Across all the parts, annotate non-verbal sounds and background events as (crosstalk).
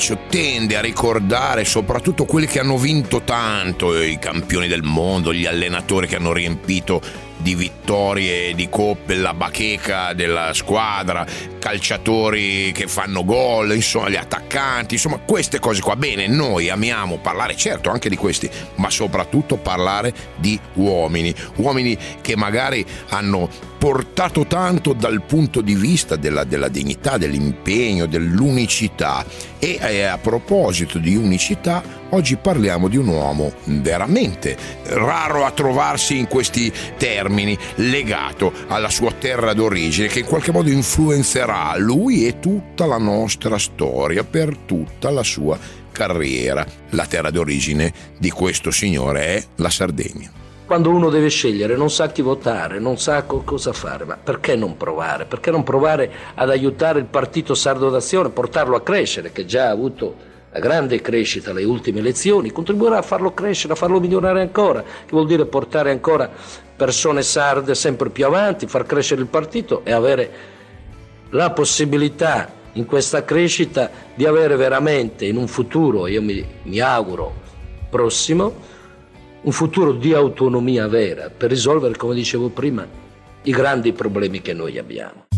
calcio tende a ricordare soprattutto quelli che hanno vinto tanto, i campioni del mondo, gli allenatori che hanno riempito di vittorie, di coppe, la bacheca della squadra, calciatori che fanno gol, insomma gli attaccanti, insomma queste cose qua. Bene, noi amiamo parlare certo anche di questi, ma soprattutto parlare di uomini, uomini che magari hanno portato tanto dal punto di vista della, della dignità, dell'impegno, dell'unicità. E eh, a proposito di unicità, oggi parliamo di un uomo veramente raro a trovarsi in questi termini, legato alla sua terra d'origine, che in qualche modo influenzerà lui e tutta la nostra storia per tutta la sua carriera. La terra d'origine di questo signore è la Sardegna quando uno deve scegliere non sa chi votare, non sa cosa fare, ma perché non provare? Perché non provare ad aiutare il partito sardo d'azione, portarlo a crescere, che già ha avuto la grande crescita alle ultime elezioni, contribuirà a farlo crescere, a farlo migliorare ancora, che vuol dire portare ancora persone sarde sempre più avanti, far crescere il partito e avere la possibilità in questa crescita di avere veramente in un futuro, io mi, mi auguro prossimo, un futuro di autonomia vera per risolvere, come dicevo prima, i grandi problemi che noi abbiamo.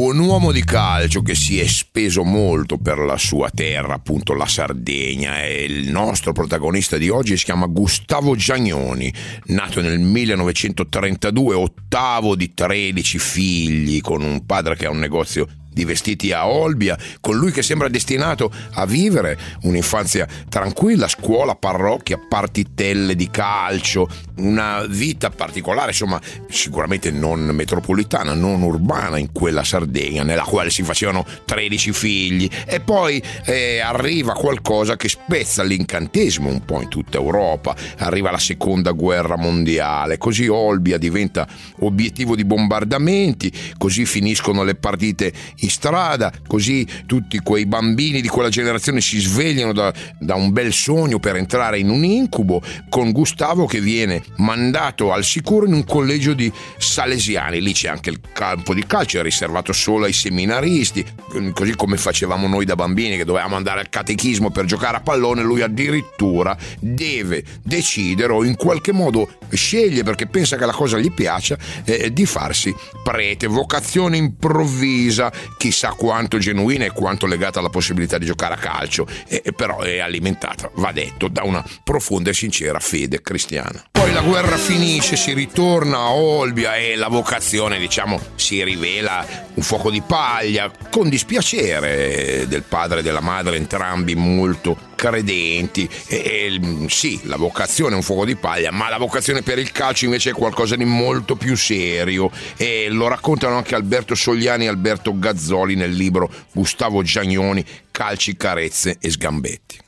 Un uomo di calcio che si è speso molto per la sua terra, appunto la Sardegna, e il nostro protagonista di oggi si chiama Gustavo Giagnoni, nato nel 1932, ottavo di 13 figli, con un padre che ha un negozio di vestiti a Olbia, con lui che sembra destinato a vivere un'infanzia tranquilla, scuola, parrocchia, partitelle di calcio, una vita particolare, insomma, sicuramente non metropolitana, non urbana in quella Sardegna, nella quale si facevano 13 figli, e poi eh, arriva qualcosa che spezza l'incantesimo un po' in tutta Europa, arriva la seconda guerra mondiale, così Olbia diventa obiettivo di bombardamenti, così finiscono le partite in strada, così tutti quei bambini di quella generazione si svegliano da, da un bel sogno per entrare in un incubo, con Gustavo che viene mandato al sicuro in un collegio di salesiani, lì c'è anche il campo di calcio, è riservato solo ai seminaristi, così come facevamo noi da bambini che dovevamo andare al catechismo per giocare a pallone, lui addirittura deve decidere o in qualche modo sceglie perché pensa che la cosa gli piaccia eh, di farsi prete, vocazione improvvisa chissà quanto genuina e quanto legata alla possibilità di giocare a calcio, e, però è alimentata, va detto, da una profonda e sincera fede cristiana. Poi la guerra finisce, si ritorna a Olbia e la vocazione, diciamo, si rivela un fuoco di paglia, con dispiacere del padre e della madre, entrambi molto credenti. E, e, sì, la vocazione è un fuoco di paglia, ma la vocazione per il calcio invece è qualcosa di molto più serio. E lo raccontano anche Alberto Sogliani e Alberto Gazzoli nel libro Gustavo Giagnoni, Calci, Carezze e Sgambetti.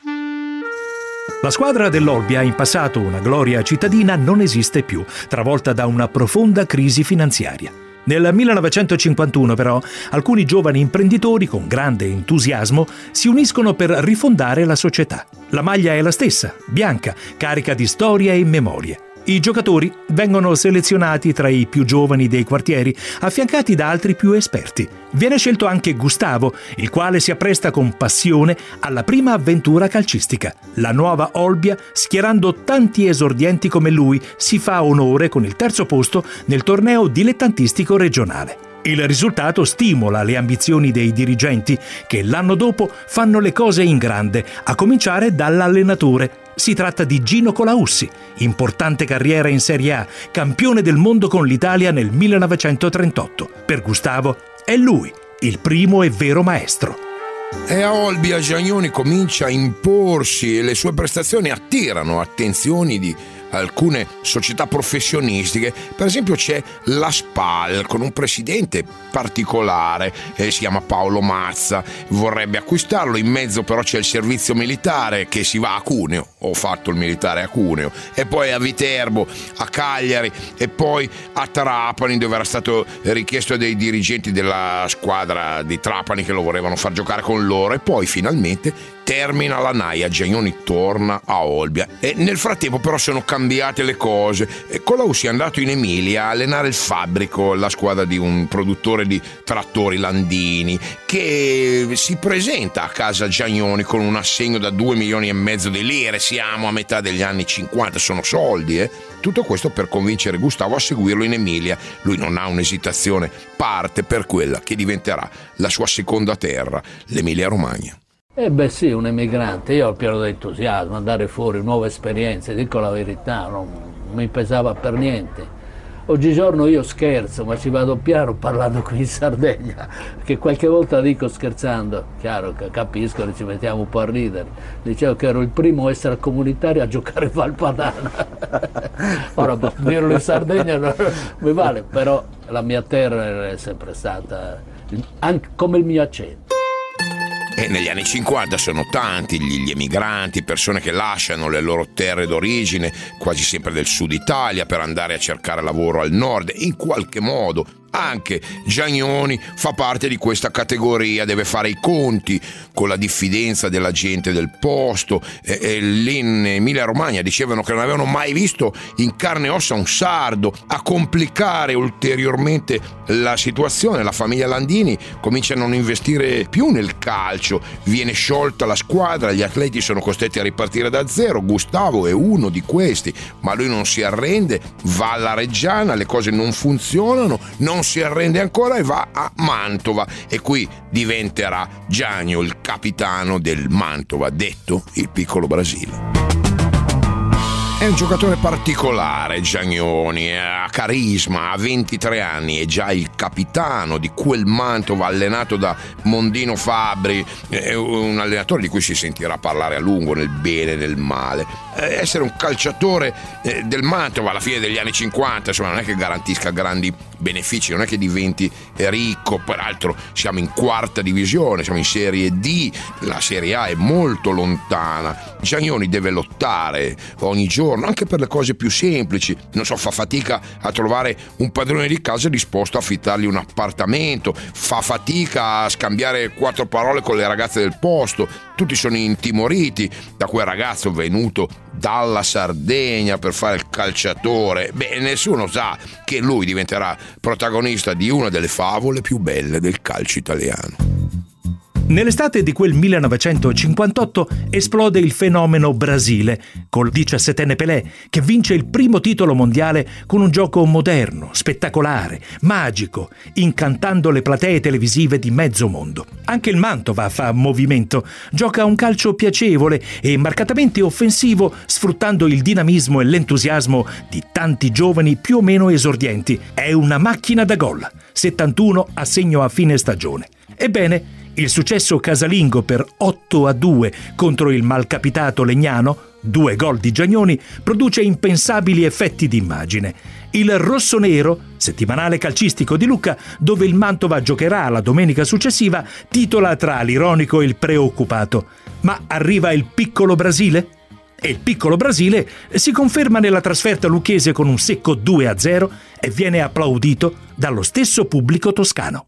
La squadra dell'Olbia, in passato una gloria cittadina, non esiste più, travolta da una profonda crisi finanziaria. Nel 1951 però alcuni giovani imprenditori con grande entusiasmo si uniscono per rifondare la società. La maglia è la stessa, bianca, carica di storia e memorie. I giocatori vengono selezionati tra i più giovani dei quartieri, affiancati da altri più esperti. Viene scelto anche Gustavo, il quale si appresta con passione alla prima avventura calcistica. La nuova Olbia, schierando tanti esordienti come lui, si fa onore con il terzo posto nel torneo dilettantistico regionale. Il risultato stimola le ambizioni dei dirigenti che l'anno dopo fanno le cose in grande, a cominciare dall'allenatore si tratta di Gino Colaussi, importante carriera in Serie A, campione del mondo con l'Italia nel 1938. Per Gustavo è lui, il primo e vero maestro. E a Olbia Giagnoni comincia a imporsi e le sue prestazioni attirano attenzioni di alcune società professionistiche. Per esempio c'è la SPAL con un presidente particolare, eh, si chiama Paolo Mazza, vorrebbe acquistarlo, in mezzo però c'è il servizio militare che si va a Cuneo, ho fatto il militare a Cuneo, e poi a Viterbo, a Cagliari e poi a Trapani dove era stato richiesto dai dirigenti della squadra di Trapani che lo volevano far giocare con loro. E poi finalmente termina la naia, Giagnoni torna a Olbia e nel frattempo però sono cambiate le cose. Colau si è andato in Emilia a allenare il fabbrico, la squadra di un produttore di trattori Landini, che si presenta a casa Giagnoni con un assegno da 2 milioni e mezzo di lire, siamo a metà degli anni 50, sono soldi, eh? Tutto questo per convincere Gustavo a seguirlo in Emilia. Lui non ha un'esitazione, parte per quella che diventerà la sua seconda terra, l'Emilia Romagna. Eh beh sì, un emigrante, io ho pieno di entusiasmo, andare fuori, nuove esperienze, dico la verità, non mi pesava per niente. Oggigiorno io scherzo, ma ci vado piano parlando qui in Sardegna, che qualche volta dico scherzando, chiaro che capisco che ci mettiamo un po' a ridere, dicevo che ero il primo extracomunitario a giocare Valpadana. (laughs) Ora dirlo in Sardegna non mi vale, però la mia terra è sempre stata anche come il mio accento. E negli anni 50 sono tanti gli, gli, emigranti, persone che lasciano le loro terre d'origine, quasi sempre del sud Italia, per andare a cercare lavoro al nord. In qualche modo anche Giagnoni fa parte di questa categoria, deve fare i conti con la diffidenza della gente del posto. E, e lì in Emilia Romagna dicevano che non avevano mai visto in carne e ossa un sardo. A complicare ulteriormente la situazione, la famiglia Landini comincia a non investire più nel calcio, viene sciolta la squadra, gli atleti sono costretti a ripartire da zero. Gustavo è uno di questi, ma lui non si arrende, va alla Reggiana, le cose non funzionano, non non si arrende ancora e va a Mantova e qui diventerà Gianio il capitano del Mantova, detto il piccolo Brasile. È un giocatore particolare, Giagnoni, ha carisma, ha 23 anni, è già il capitano di quel Mantova allenato da Mondino Fabri, è un allenatore di cui si sentirà parlare a lungo nel bene e nel male. Eh, essere un calciatore eh, del Mantova alla fine degli anni 50, insomma, non è che garantisca grandi benefici, non è che diventi ricco, peraltro siamo in quarta divisione, siamo in Serie D, la Serie A è molto lontana. Giagnoni deve lottare ogni giorno giorno, anche per le cose più semplici. Non so, fa fatica a trovare un padrone di casa disposto a affittargli un appartamento, fa fatica a scambiare quattro parole con le ragazze del posto. Tutti sono intimoriti da quel ragazzo venuto dalla Sardegna per fare il calciatore. Beh, nessuno sa che lui diventerà protagonista di una delle favole più belle del calcio italiano. Nell'estate di quel 1958 esplode il fenomeno Brasile, col diciassettenne Pelé, che vince il primo titolo mondiale con un gioco moderno, spettacolare, magico, incantando le platee televisive di mezzo mondo. Anche il Mantova fa movimento, gioca un calcio piacevole e marcatamente offensivo, sfruttando il dinamismo e l'entusiasmo di tanti giovani più o meno esordienti. È una macchina da gol, 71 a segno a fine stagione. Ebbene, il successo casalingo per 8 a 2 contro il malcapitato Legnano, due gol di Giagnoni, produce impensabili effetti d'immagine. Il rossonero, settimanale calcistico di Lucca, dove il Mantova giocherà la domenica successiva, titola tra l'ironico e il preoccupato. Ma arriva il piccolo Brasile? E il piccolo Brasile si conferma nella trasferta lucchese con un secco 2 a 0 e viene applaudito dallo stesso pubblico toscano.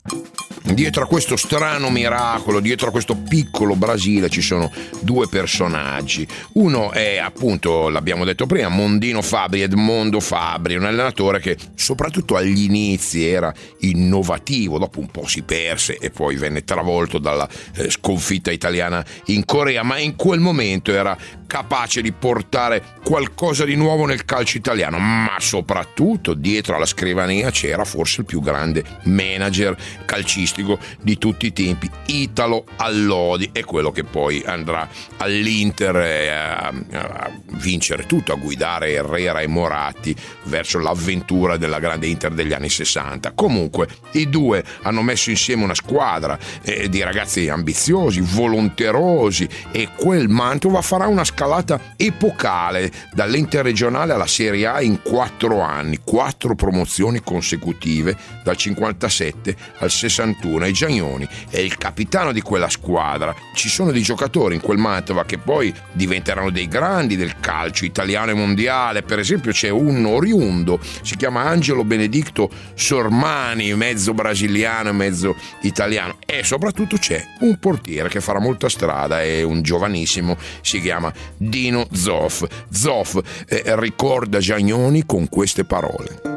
Dietro a questo strano miracolo, dietro a questo piccolo Brasile ci sono due personaggi. Uno è appunto, l'abbiamo detto prima, Mondino Fabri, Edmondo Fabri, un allenatore che soprattutto agli inizi era innovativo, dopo un po' si perse e poi venne travolto dalla eh, sconfitta italiana in Corea, ma in quel momento era capace di portare qualcosa di nuovo nel calcio italiano, ma soprattutto dietro alla scrivania c'era forse il più grande manager calcistico di tutti i tempi, Italo Allodi, è quello che poi andrà all'Inter a, a vincere tutto, a guidare Herrera e Moratti verso l'avventura della grande Inter degli anni 60. Comunque i due hanno messo insieme una squadra eh, di ragazzi ambiziosi, volonterosi e quel Mantova farà una scalata epocale dall'interregionale alla Serie A in quattro anni, quattro promozioni consecutive dal 57 al 61 fortuna e Giagnoni è il capitano di quella squadra. Ci sono dei giocatori in quel Mantova che poi diventeranno dei grandi del calcio italiano e mondiale. Per esempio c'è un oriundo, si chiama Angelo Benedicto Sormani, mezzo brasiliano e mezzo italiano. E soprattutto c'è un portiere che farà molta strada, è un giovanissimo, si chiama Dino Zoff. Zoff eh, ricorda Giagnoni con queste parole.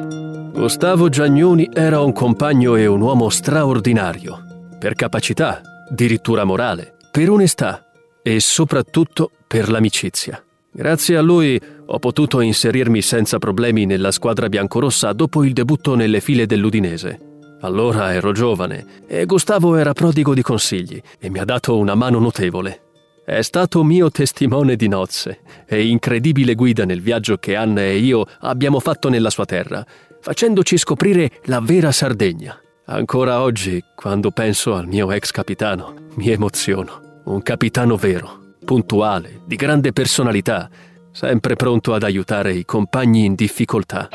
Gustavo Giagnoni era un compagno e un uomo straordinario, per capacità, addirittura morale, per onestà e soprattutto per l'amicizia. Grazie a lui ho potuto inserirmi senza problemi nella squadra biancorossa dopo il debutto nelle file dell'Udinese. Allora ero giovane e Gustavo era prodigo di consigli e mi ha dato una mano notevole. È stato mio testimone di nozze e incredibile guida nel viaggio che Anna e io abbiamo fatto nella sua terra, facendoci scoprire la vera Sardegna. Ancora oggi, quando penso al mio ex capitano, mi emoziono. Un capitano vero, puntuale, di grande personalità, sempre pronto ad aiutare i compagni in difficoltà.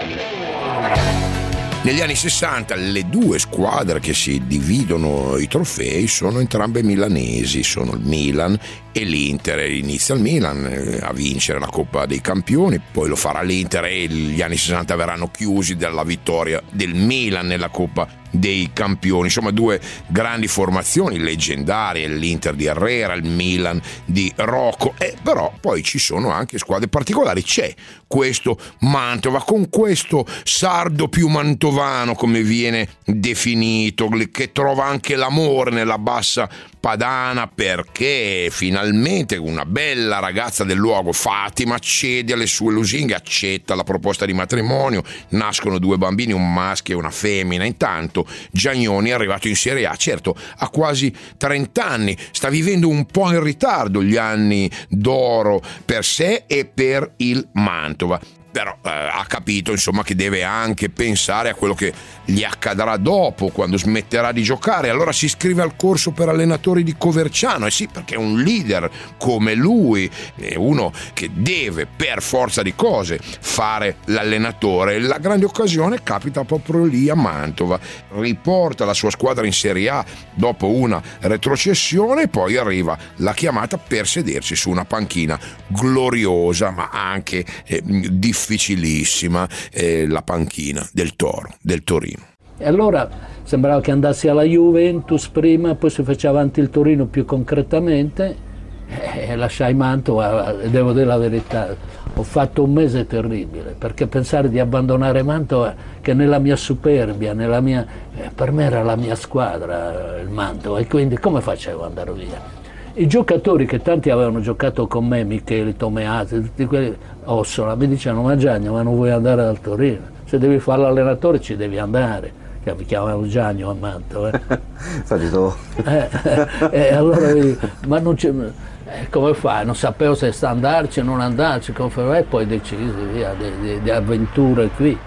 Negli anni 60 le due squadre che si dividono i trofei sono entrambe milanesi, sono il Milan e l'Inter. Inizia il Milan eh, a vincere la Coppa dei Campioni, poi lo farà l'Inter e gli anni 60 verranno chiusi dalla vittoria del Milan nella Coppa dei campioni, insomma due grandi formazioni leggendarie, l'Inter di Herrera, il Milan di Rocco, e però poi ci sono anche squadre particolari, c'è questo Mantova. Con questo sardo più mantovano come viene definito, che trova anche l'amore nella bassa padana perché finalmente una bella ragazza del luogo, Fatima, cede alle sue lusinghe, accetta la proposta di matrimonio, nascono due bambini, un maschio e una femmina. Intanto Giagnoni è arrivato in Serie A, certo ha quasi 30 anni, sta vivendo un po' in ritardo gli anni d'oro per sé e per il Mantova però eh, ha capito insomma che deve anche pensare a quello che gli accadrà dopo quando smetterà di giocare. Allora si iscrive al corso per allenatori di Coverciano. E eh sì perché è un leader come lui è uno che deve per forza di cose fare l'allenatore. La grande occasione capita proprio lì a Mantova. Riporta la sua squadra in Serie A dopo una retrocessione e poi arriva la chiamata per sedersi su una panchina gloriosa ma anche eh, difficile difficilissima eh, la panchina del Toro, del Torino. E allora sembrava che andassi alla Juventus prima, poi si faceva avanti il Torino più concretamente e lasciai Mantova, devo dire la verità, ho fatto un mese terribile, perché pensare di abbandonare Mantova, che nella mia superbia, nella mia, eh, per me era la mia squadra il Mantova, e quindi come facevo ad andare via? I giocatori che tanti avevano giocato con me, Michele, Tomeazzi, tutti quelli, Ossola, mi dicevano ma Gianni, ma non vuoi andare al Torino? Se devi fare l'allenatore ci devi andare. Che mi chiamavano Gianni a Manto. Eh. (laughs) eh, eh, eh, allora, ma non c'è, eh, come fai? Non sapevo se sta andarci o non andarci, come fai? E poi decisi via di, di, di avventure qui.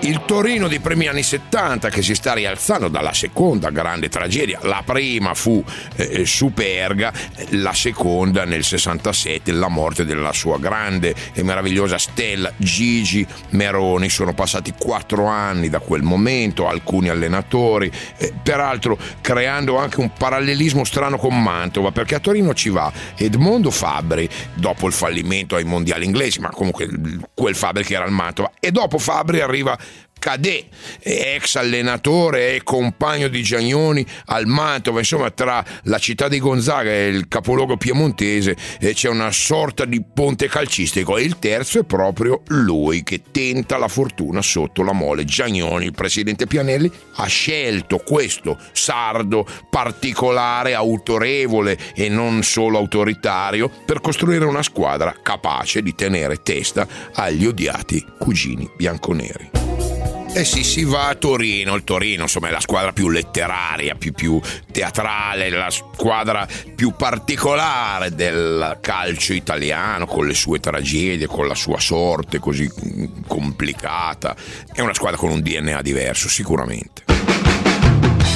Il Torino dei primi anni 70 che si sta rialzando dalla seconda grande tragedia, la prima fu eh, Superga, la seconda nel 67 la morte della sua grande e meravigliosa stella Gigi Meroni, sono passati quattro anni da quel momento, alcuni allenatori, eh, peraltro creando anche un parallelismo strano con Mantova perché a Torino ci va Edmondo Fabri dopo il fallimento ai mondiali inglesi, ma comunque quel Fabri che era al Mantova. E dopo Fabri arriva Cadè, ex allenatore e compagno di Giagnoni al Mantova, insomma tra la città di Gonzaga e il capoluogo piemontese eh, c'è una sorta di ponte calcistico e il terzo è proprio lui che tenta la fortuna sotto la mole. Giagnoni, il presidente Pianelli, ha scelto questo sardo particolare, autorevole e non solo autoritario per costruire una squadra capace di tenere testa agli odiati cugini bianconeri. Eh sì, si va a Torino, il Torino insomma è la squadra più letteraria, più, più teatrale, la squadra più particolare del calcio italiano, con le sue tragedie, con la sua sorte così complicata. È una squadra con un DNA diverso, sicuramente.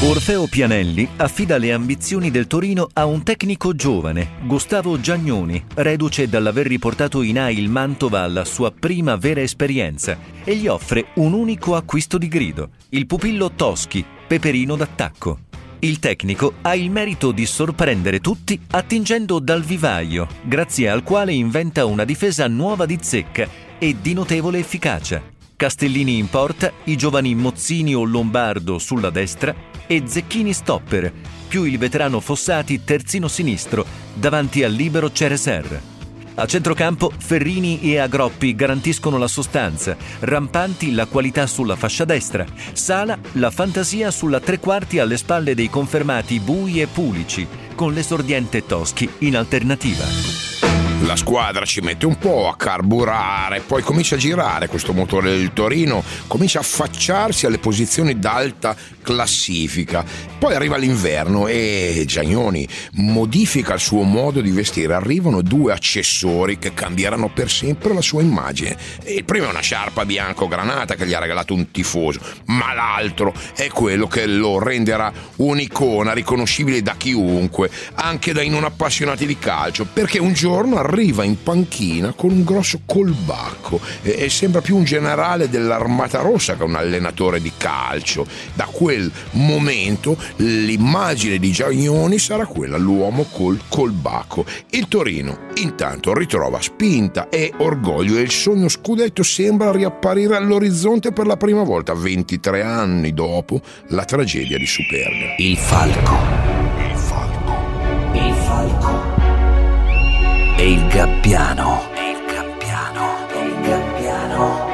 Orfeo Pianelli affida le ambizioni del Torino a un tecnico giovane, Gustavo Giagnoni, reduce dall'aver riportato in A il Mantova alla sua prima vera esperienza, e gli offre un unico acquisto di grido, il pupillo Toschi, peperino d'attacco. Il tecnico ha il merito di sorprendere tutti attingendo dal vivaio, grazie al quale inventa una difesa nuova di zecca e di notevole efficacia. Castellini in porta, i giovani Mozzini o Lombardo sulla destra e Zecchini stopper, più il veterano Fossati terzino sinistro davanti al libero Cereser. A centrocampo Ferrini e Agroppi garantiscono la sostanza, Rampanti la qualità sulla fascia destra, Sala la fantasia sulla tre quarti alle spalle dei confermati Bui e Pulici, con l'esordiente Toschi in alternativa la squadra ci mette un po' a carburare, poi comincia a girare questo motore del Torino, comincia a affacciarsi alle posizioni d'alta classifica. Poi arriva l'inverno e Giagnoni modifica il suo modo di vestire. Arrivano due accessori che cambieranno per sempre la sua immagine. Il primo è una sciarpa bianco-granata che gli ha regalato un tifoso, ma l'altro è quello che lo renderà un'icona riconoscibile da chiunque, anche dai non appassionati di calcio, perché un giorno arriva in panchina con un grosso colbacco e, sembra più un generale dell'Armata Rossa che un allenatore di calcio. Da quel momento l'immagine di Giagnoni sarà quella, l'uomo col colbacco. Il Torino intanto ritrova spinta e orgoglio e il sogno scudetto sembra riapparire all'orizzonte per la prima volta 23 anni dopo la tragedia di Superga. Il falco. Il falco. Il falco e il gabbiano. E il gabbiano. E il gabbiano.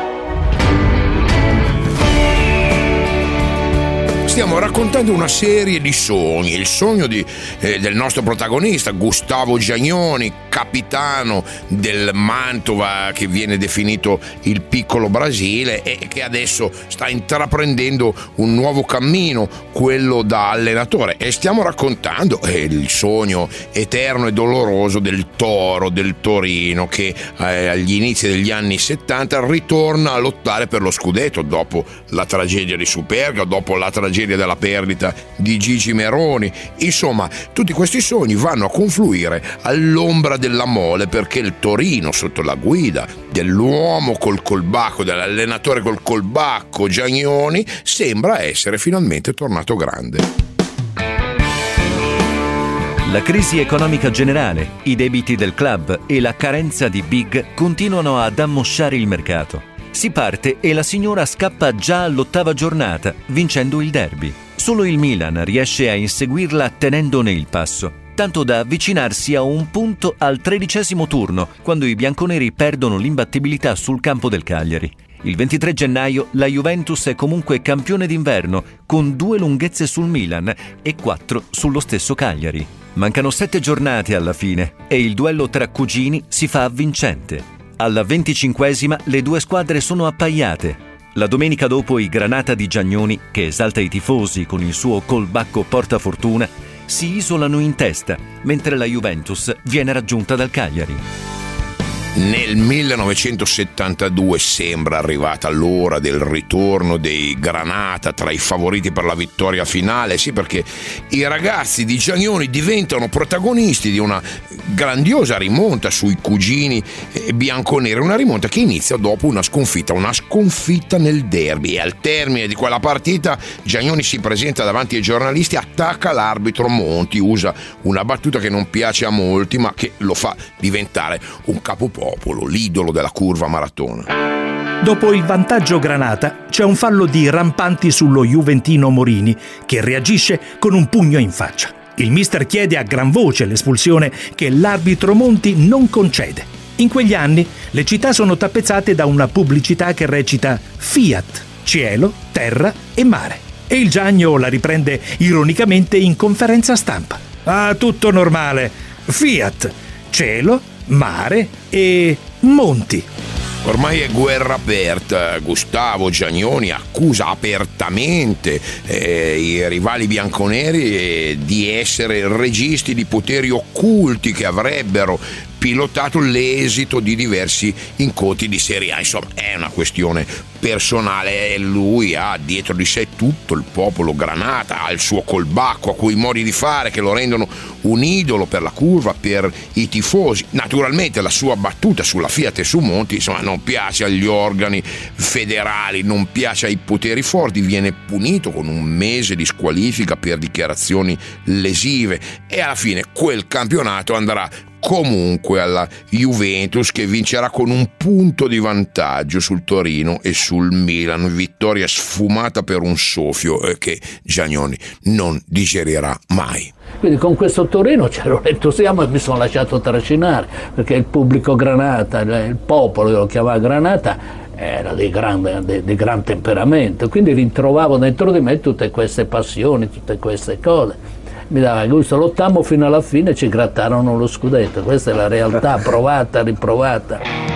Stiamo raccontando una serie di sogni, il sogno di, eh, del nostro protagonista Gustavo Giagnoni, capitano del Mantova che viene definito il piccolo Brasile e che adesso sta intraprendendo un nuovo cammino, quello da allenatore. E stiamo raccontando eh, il sogno eterno e doloroso del Toro, del Torino che eh, agli inizi degli anni 70 ritorna a lottare per lo scudetto dopo la tragedia di Superga, dopo la tragedia tragedia della perdita di Gigi Meroni. Insomma, tutti questi sogni vanno a confluire all'ombra della mole perché il Torino, sotto la guida dell'uomo col colbacco, dell'allenatore col colbacco Giagnoni, sembra essere finalmente tornato grande. La crisi economica generale, i debiti del club e la carenza di big continuano ad ammosciare il mercato. Si parte e la signora scappa già all'ottava giornata, vincendo il derby. Solo il Milan riesce a inseguirla tenendone il passo, tanto da avvicinarsi a un punto al tredicesimo turno, quando i bianconeri perdono l'imbattibilità sul campo del Cagliari. Il 23 gennaio la Juventus è comunque campione d'inverno, con due lunghezze sul Milan e quattro sullo stesso Cagliari. Mancano sette giornate alla fine e il duello tra cugini si fa vincente. Alla venticinquesima le due squadre sono appaiate. La domenica dopo i Granata di Giagnoni, che esalta i tifosi con il suo colbacco portafortuna, si isolano in testa, mentre la Juventus viene raggiunta dal Cagliari. Nel 1972 sembra arrivata l'ora del ritorno dei Granata tra i favoriti per la vittoria finale, sì perché i ragazzi di Giagnoni diventano protagonisti di una grandiosa rimonta sui cugini bianconeri, una rimonta che inizia dopo una sconfitta, una sconfitta nel derby. E al termine di quella partita Giagnoni si presenta davanti ai giornalisti, attacca l'arbitro Monti, usa una battuta che non piace a molti ma che lo fa diventare un capopolo popolo, l'idolo della curva maratona. Dopo il vantaggio Granata c'è un fallo di rampanti sullo Juventino Morini che reagisce con un pugno in faccia. Il mister chiede a gran voce l'espulsione che l'arbitro Monti non concede. In quegli anni le città sono tappezzate da una pubblicità che recita Fiat, cielo, terra e mare. E il Giagno la riprende ironicamente in conferenza stampa. Ah, tutto normale. Fiat, cielo, mare e monti. Ormai è guerra aperta, Gustavo Giagnoni accusa apertamente eh, i rivali bianconeri eh, di essere registi di poteri occulti che avrebbero pilotato l'esito di diversi incontri di Serie A. Insomma, è una questione personale. Lui ha dietro di sé tutto il popolo granata, ha il suo colbacco, ha quei modi di fare che lo rendono un idolo per la curva, per i tifosi. Naturalmente la sua battuta sulla Fiat e su Monti, insomma, non piace agli organi federali, non piace ai poteri forti, viene punito con un mese di squalifica per dichiarazioni lesive e alla fine quel campionato andrà comunque alla Juventus che vincerà con un punto di vantaggio sul Torino e sul Milan, vittoria sfumata per un soffio eh, che Giagnoni non digerirà mai. Quindi con questo Torino c'era l'entusiasmo e mi sono lasciato trascinare perché il pubblico Granata, il popolo, io lo chiamavo Granata, era di gran, di, di gran temperamento, quindi ritrovavo dentro di me tutte queste passioni, tutte queste cose dava gusto, lottammo fino alla fine e ci grattarono lo scudetto, questa è la realtà provata, riprovata.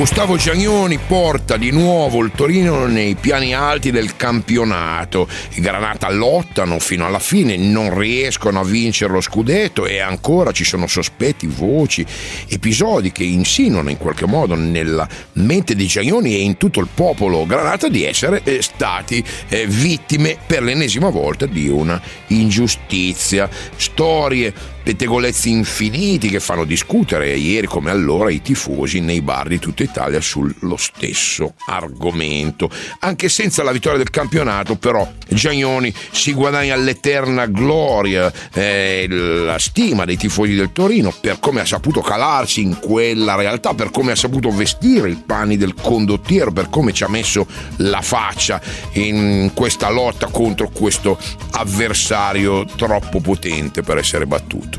Gustavo Giagnoni porta di nuovo il Torino nei piani alti del campionato. I Granata lottano fino alla fine, non riescono a vincere lo scudetto e ancora ci sono sospetti, voci, episodi che insinuano in qualche modo nella mente di Giagnoni e in tutto il popolo Granata di essere eh, stati eh, vittime per l'ennesima volta di una ingiustizia. Storie pettegolezzi infiniti che fanno discutere ieri come allora i tifosi nei bar di tutta Italia sullo stesso argomento. Anche senza la vittoria del campionato, però, Giagnoni si guadagna l'eterna gloria, eh, la stima dei tifosi del Torino per come ha saputo calarsi in quella realtà, per come ha saputo vestire i panni del condottiero, per come ci ha messo la faccia in questa lotta contro questo avversario troppo potente per essere battuto.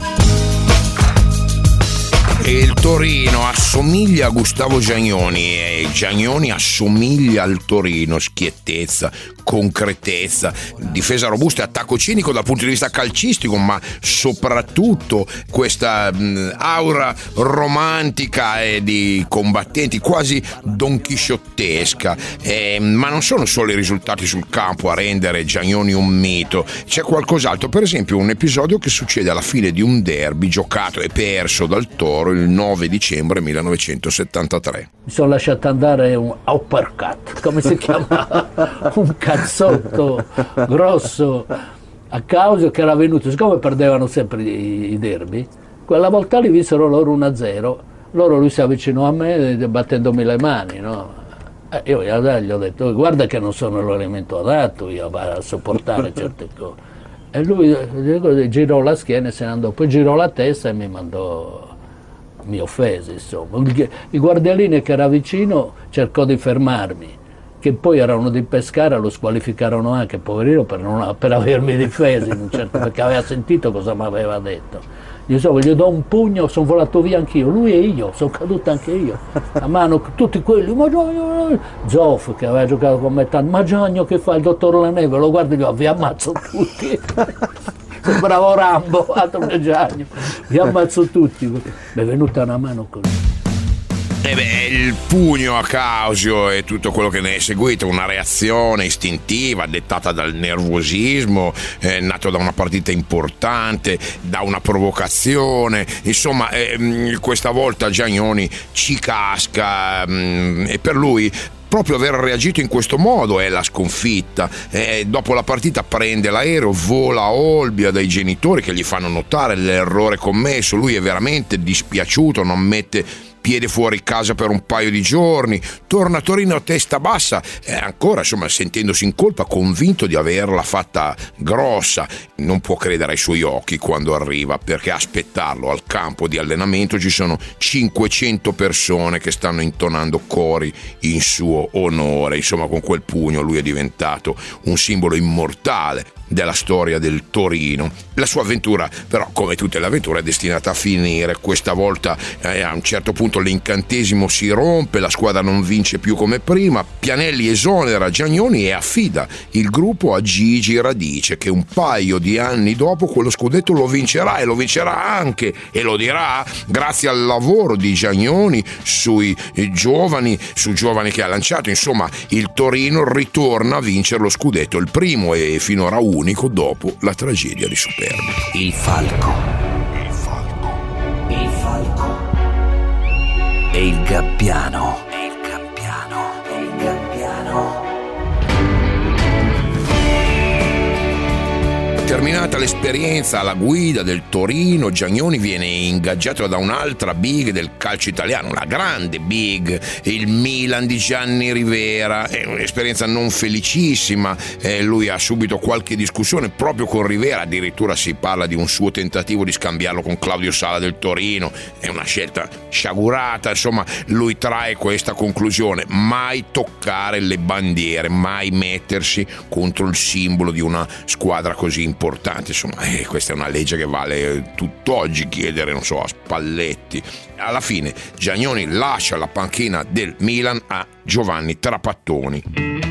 E il Torino assomiglia a Gustavo Giagnoni e Giagnoni assomiglia al Torino, schiettezza, concretezza, difesa robusta e attacco cinico dal punto di vista calcistico, ma soprattutto questa mh, aura romantica e di combattenti quasi donchisciottesca. Eh, ma non sono solo i risultati sul campo a rendere Giagnoni un mito, c'è qualcos'altro, per esempio un episodio che succede alla fine di un derby giocato e perso dal Toro il 9 dicembre 1973. Mi sono lasciato andare un uppercut, come si (laughs) chiama? un cazzotto grosso a causa che era venuto, siccome perdevano sempre i, i derby, quella volta li vinsero loro 1-0, loro lui si avvicinò a me battendomi le mani, no? Eh, io gli ho detto guarda che non sono l'elemento adatto io a sopportare (laughs) certe cose. E lui girò la schiena e se ne andò, poi girò la testa e mi mandò mi offese insomma. Il guardialine che era vicino cercò di fermarmi, che poi era uno di Pescara, lo squalificarono anche, poverino, per, non, per avermi difeso, certo, perché aveva sentito cosa mi aveva detto. Gli, so, gli do un pugno, sono volato via anch'io, lui e io, sono caduto anche io. A mano tutti quelli, ma Zoff che aveva giocato con me tanto, ma Gianni che fa il dottor Laneve, lo guardo e dico, vi ammazzo tutti. (laughs) Sembravo Rambo, altro che Gianni, vi ammazzo tutti. Mi è venuta una mano così. E beh, il pugno a Causio e tutto quello che ne è seguito, una reazione istintiva dettata dal nervosismo, eh, nato da una partita importante, da una provocazione, insomma eh, questa volta Giagnoni ci casca eh, e per lui proprio aver reagito in questo modo è la sconfitta. Eh, dopo la partita prende l'aereo, vola a Olbia dai genitori che gli fanno notare l'errore commesso. Lui è veramente dispiaciuto, non mette piede fuori casa per un paio di giorni, torna a Torino a testa bassa e ancora insomma sentendosi in colpa convinto di averla fatta grossa, non può credere ai suoi occhi quando arriva perché aspettarlo al campo di allenamento ci sono 500 persone che stanno intonando cori in suo onore, insomma con quel pugno lui è diventato un simbolo immortale della storia del Torino. La sua avventura, però, come tutte le avventure, è destinata a finire. Questa volta eh, a un certo punto l'incantesimo si rompe, la squadra non vince più come prima. Pianelli esonera Giagnoni e affida il gruppo a Gigi Radice, che un paio di anni dopo quello scudetto lo vincerà e lo vincerà anche e lo dirà grazie al lavoro di Giagnoni sui giovani, su giovani che ha lanciato. Insomma, il Torino ritorna a vincere lo scudetto, il primo e finora unico dopo la tragedia di Superbi. Il falco. Il falco. Il falco. E il gabbiano Terminata l'esperienza alla guida del Torino, Giagnoni viene ingaggiato da un'altra big del calcio italiano, la grande big, il Milan di Gianni Rivera. È un'esperienza non felicissima, eh, lui ha subito qualche discussione proprio con Rivera, addirittura si parla di un suo tentativo di scambiarlo con Claudio Sala del Torino, è una scelta sciagurata, insomma lui trae questa conclusione, mai toccare le bandiere, mai mettersi contro il simbolo di una squadra così importante importanti, insomma, eh, questa è una legge che vale tutt'oggi chiedere, non so, a Spalletti. Alla fine Giagnoni lascia la panchina del Milan a Giovanni Trapattoni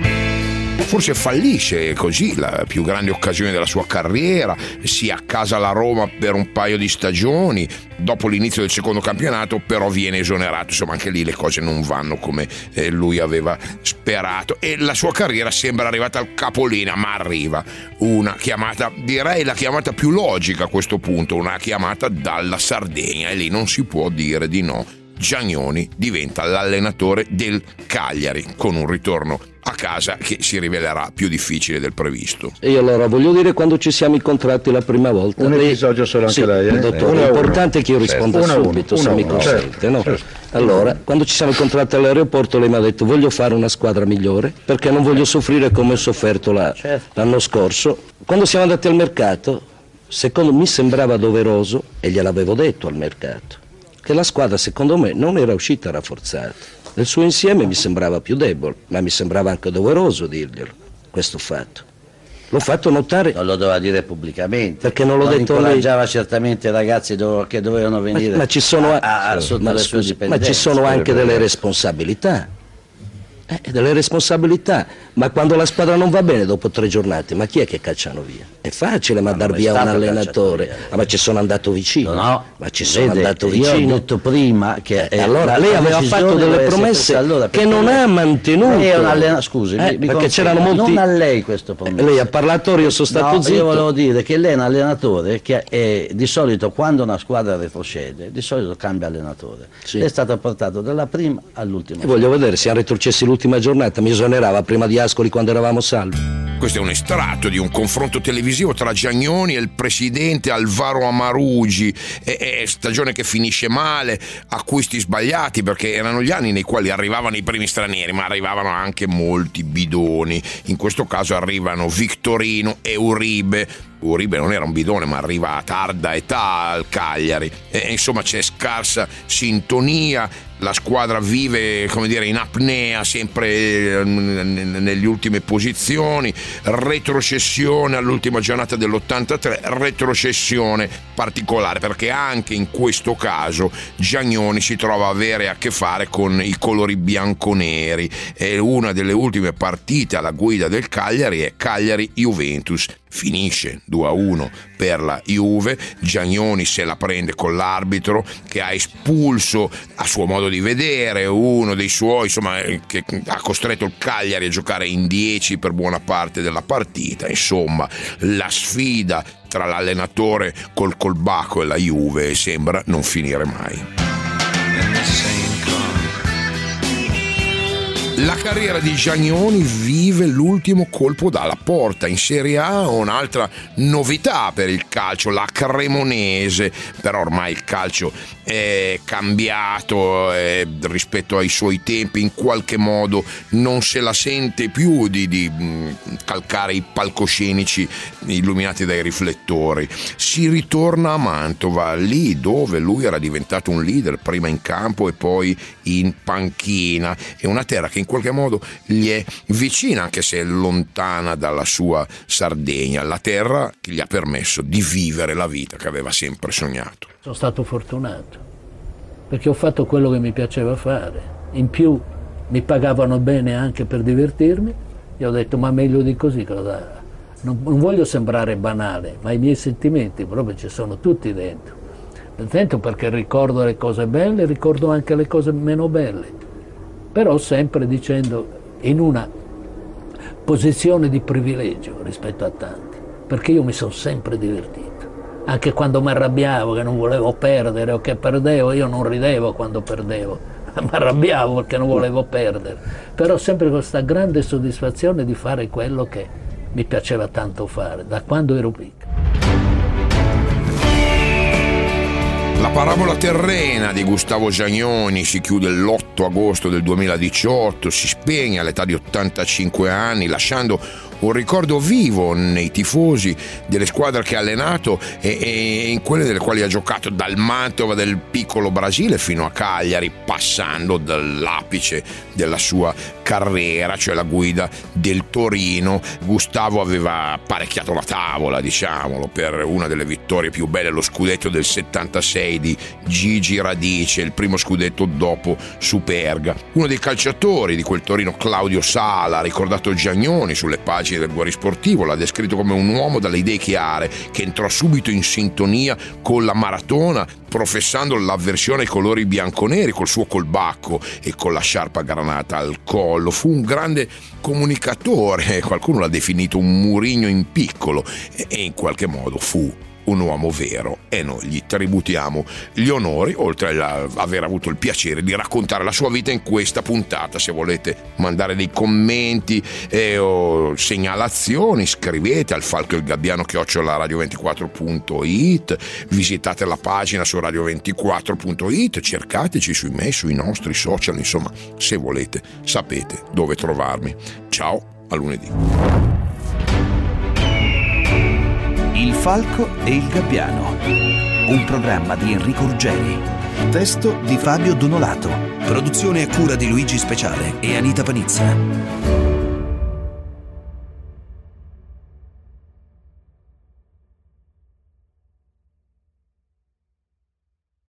forse fallisce così la più grande occasione della sua carriera, si accasa la Roma per un paio di stagioni, dopo l'inizio del secondo campionato però viene esonerato, insomma anche lì le cose non vanno come eh, lui aveva sperato e la sua carriera sembra arrivata al capolinea, ma arriva una chiamata, direi la chiamata più logica a questo punto, una chiamata dalla Sardegna e lì non si può dire di no. Giagnoni diventa l'allenatore del Cagliari con un ritorno a casa che si rivelerà più difficile del previsto. E allora voglio dire quando ci siamo incontrati la prima volta. Un episodio solo anche sì, lei. Eh? Dottore, è che io risponda certo. subito, uno, se uno, mi consente. Certo, no? certo. Allora, quando ci siamo incontrati all'aeroporto lei mi ha detto voglio fare una squadra migliore perché non voglio soffrire come ho sofferto la, certo. l'anno scorso. Quando siamo andati al mercato, secondo me sembrava doveroso, e gliel'avevo detto al mercato, che la squadra secondo me non era uscita rafforzata nel suo insieme mi sembrava più debole, ma mi sembrava anche doveroso dirglielo, questo fatto. L'ho fatto notare. Non lo doveva dire pubblicamente. Perché non l'ho non detto lei. incoraggiava certamente i ragazzi che dovevano venire ma, ma ci sono, a, a, sotto ma, dipendenze. Ma ci sono anche delle responsabilità. Eh, delle responsabilità. Ma quando la squadra non va bene dopo tre giornate, ma chi è che cacciano via? È facile mandare via un allenatore, ah, ma ci sono andato vicino. No, no. ma ci sono Vede, andato vicino. Io ho detto prima che eh, allora lei aveva fatto delle promesse allora, che non ha mantenuto. Lei è un allenatore, scusi, eh, mi, perché c'erano molti Non a lei questo promesso. lei ha parlato, io sono stato no, zitto. Io volevo dire che lei è un allenatore che è, di solito quando una squadra retrocede, di solito cambia allenatore. Sì. È stato portato dalla prima all'ultima. Voglio vedere, siamo retrocessi l'ultima giornata, mi esonerava prima di Ascoli quando eravamo salvi. Questo è un estratto di un confronto televisivo tra Giagnoni e il presidente Alvaro Amarugi. È, è stagione che finisce male, acquisti sbagliati perché erano gli anni nei quali arrivavano i primi stranieri, ma arrivavano anche molti bidoni. In questo caso arrivano Victorino e Uribe Uribe non era un bidone ma arriva a tarda età al Cagliari. E, insomma c'è scarsa sintonia la squadra vive come dire in apnea sempre eh, nelle ultime posizioni. Retrocessione all'ultima giornata dell'83 retrocessione particolare perché anche in questo caso Giagnoni si trova a avere a che fare con i colori bianconeri. E una delle ultime partite alla guida del Cagliari è Cagliari-Juventus finisce 2-1 per la Juve, Giagnoni se la prende con l'arbitro che ha espulso a suo modo di vedere uno dei suoi, insomma, che ha costretto il Cagliari a giocare in 10 per buona parte della partita, insomma, la sfida tra l'allenatore col colbacco e la Juve sembra non finire mai. La carriera di Giagnoni vive l'ultimo colpo dalla porta. In Serie A un'altra novità per il calcio, la Cremonese, però ormai il calcio è cambiato eh, rispetto ai suoi tempi, in qualche modo non se la sente più di, di mm, calcare i palcoscenici illuminati dai riflettori. Si ritorna a Mantova, lì dove lui era diventato un leader, prima in campo e poi in panchina. È una terra che in qualche modo gli è vicina, anche se è lontana dalla sua Sardegna, la terra che gli ha permesso di vivere la vita che aveva sempre sognato. Sono stato fortunato, perché ho fatto quello che mi piaceva fare. In più mi pagavano bene anche per divertirmi e ho detto ma meglio di così cosa... Non, non voglio sembrare banale, ma i miei sentimenti proprio ci sono tutti dentro. Dentro perché ricordo le cose belle, ricordo anche le cose meno belle però sempre dicendo in una posizione di privilegio rispetto a tanti, perché io mi sono sempre divertito. Anche quando mi arrabbiavo che non volevo perdere o che perdevo, io non ridevo quando perdevo, (laughs) mi arrabbiavo perché non volevo perdere, però sempre con questa grande soddisfazione di fare quello che mi piaceva tanto fare, da quando ero piccolo. La parabola terrena di Gustavo Giagnoni si chiude l'8 agosto del 2018, si spegne all'età di 85 anni lasciando un ricordo vivo nei tifosi delle squadre che ha allenato e, e in quelle delle quali ha giocato dal Mantova del piccolo Brasile fino a Cagliari, passando dall'apice della sua carriera, cioè la guida del Torino. Gustavo aveva parecchiato la tavola, diciamolo, per una delle vittorie più belle, lo scudetto del 76 di Gigi Radice, il primo scudetto dopo Superga. Uno dei calciatori di quel Torino, Claudio Sala, ricordato Giagnoni sulle pagine pagine del Guarisportivo, l'ha descritto come un uomo dalle idee chiare che entrò subito in sintonia con la maratona, professando l'avversione ai colori bianconeri col suo colbacco e con la sciarpa granata al collo. Fu un grande comunicatore, (laughs) qualcuno l'ha definito un murigno in piccolo e in qualche modo fu un uomo vero e noi gli tributiamo gli onori, oltre ad aver avuto il piacere di raccontare la sua vita in questa puntata. Se volete mandare dei commenti eh, o segnalazioni, scrivete al falco il gabbiano chiocciola radio24.it, visitate la pagina su radio24.it, cercateci sui me, sui nostri social, insomma, se volete sapete dove trovarmi. Ciao, a lunedì. Il falco e il gabbiano. Un programma di Enrico Ruggeri. Testo di Fabio Donolato. Produzione a cura di Luigi Speciale e Anita Panizza.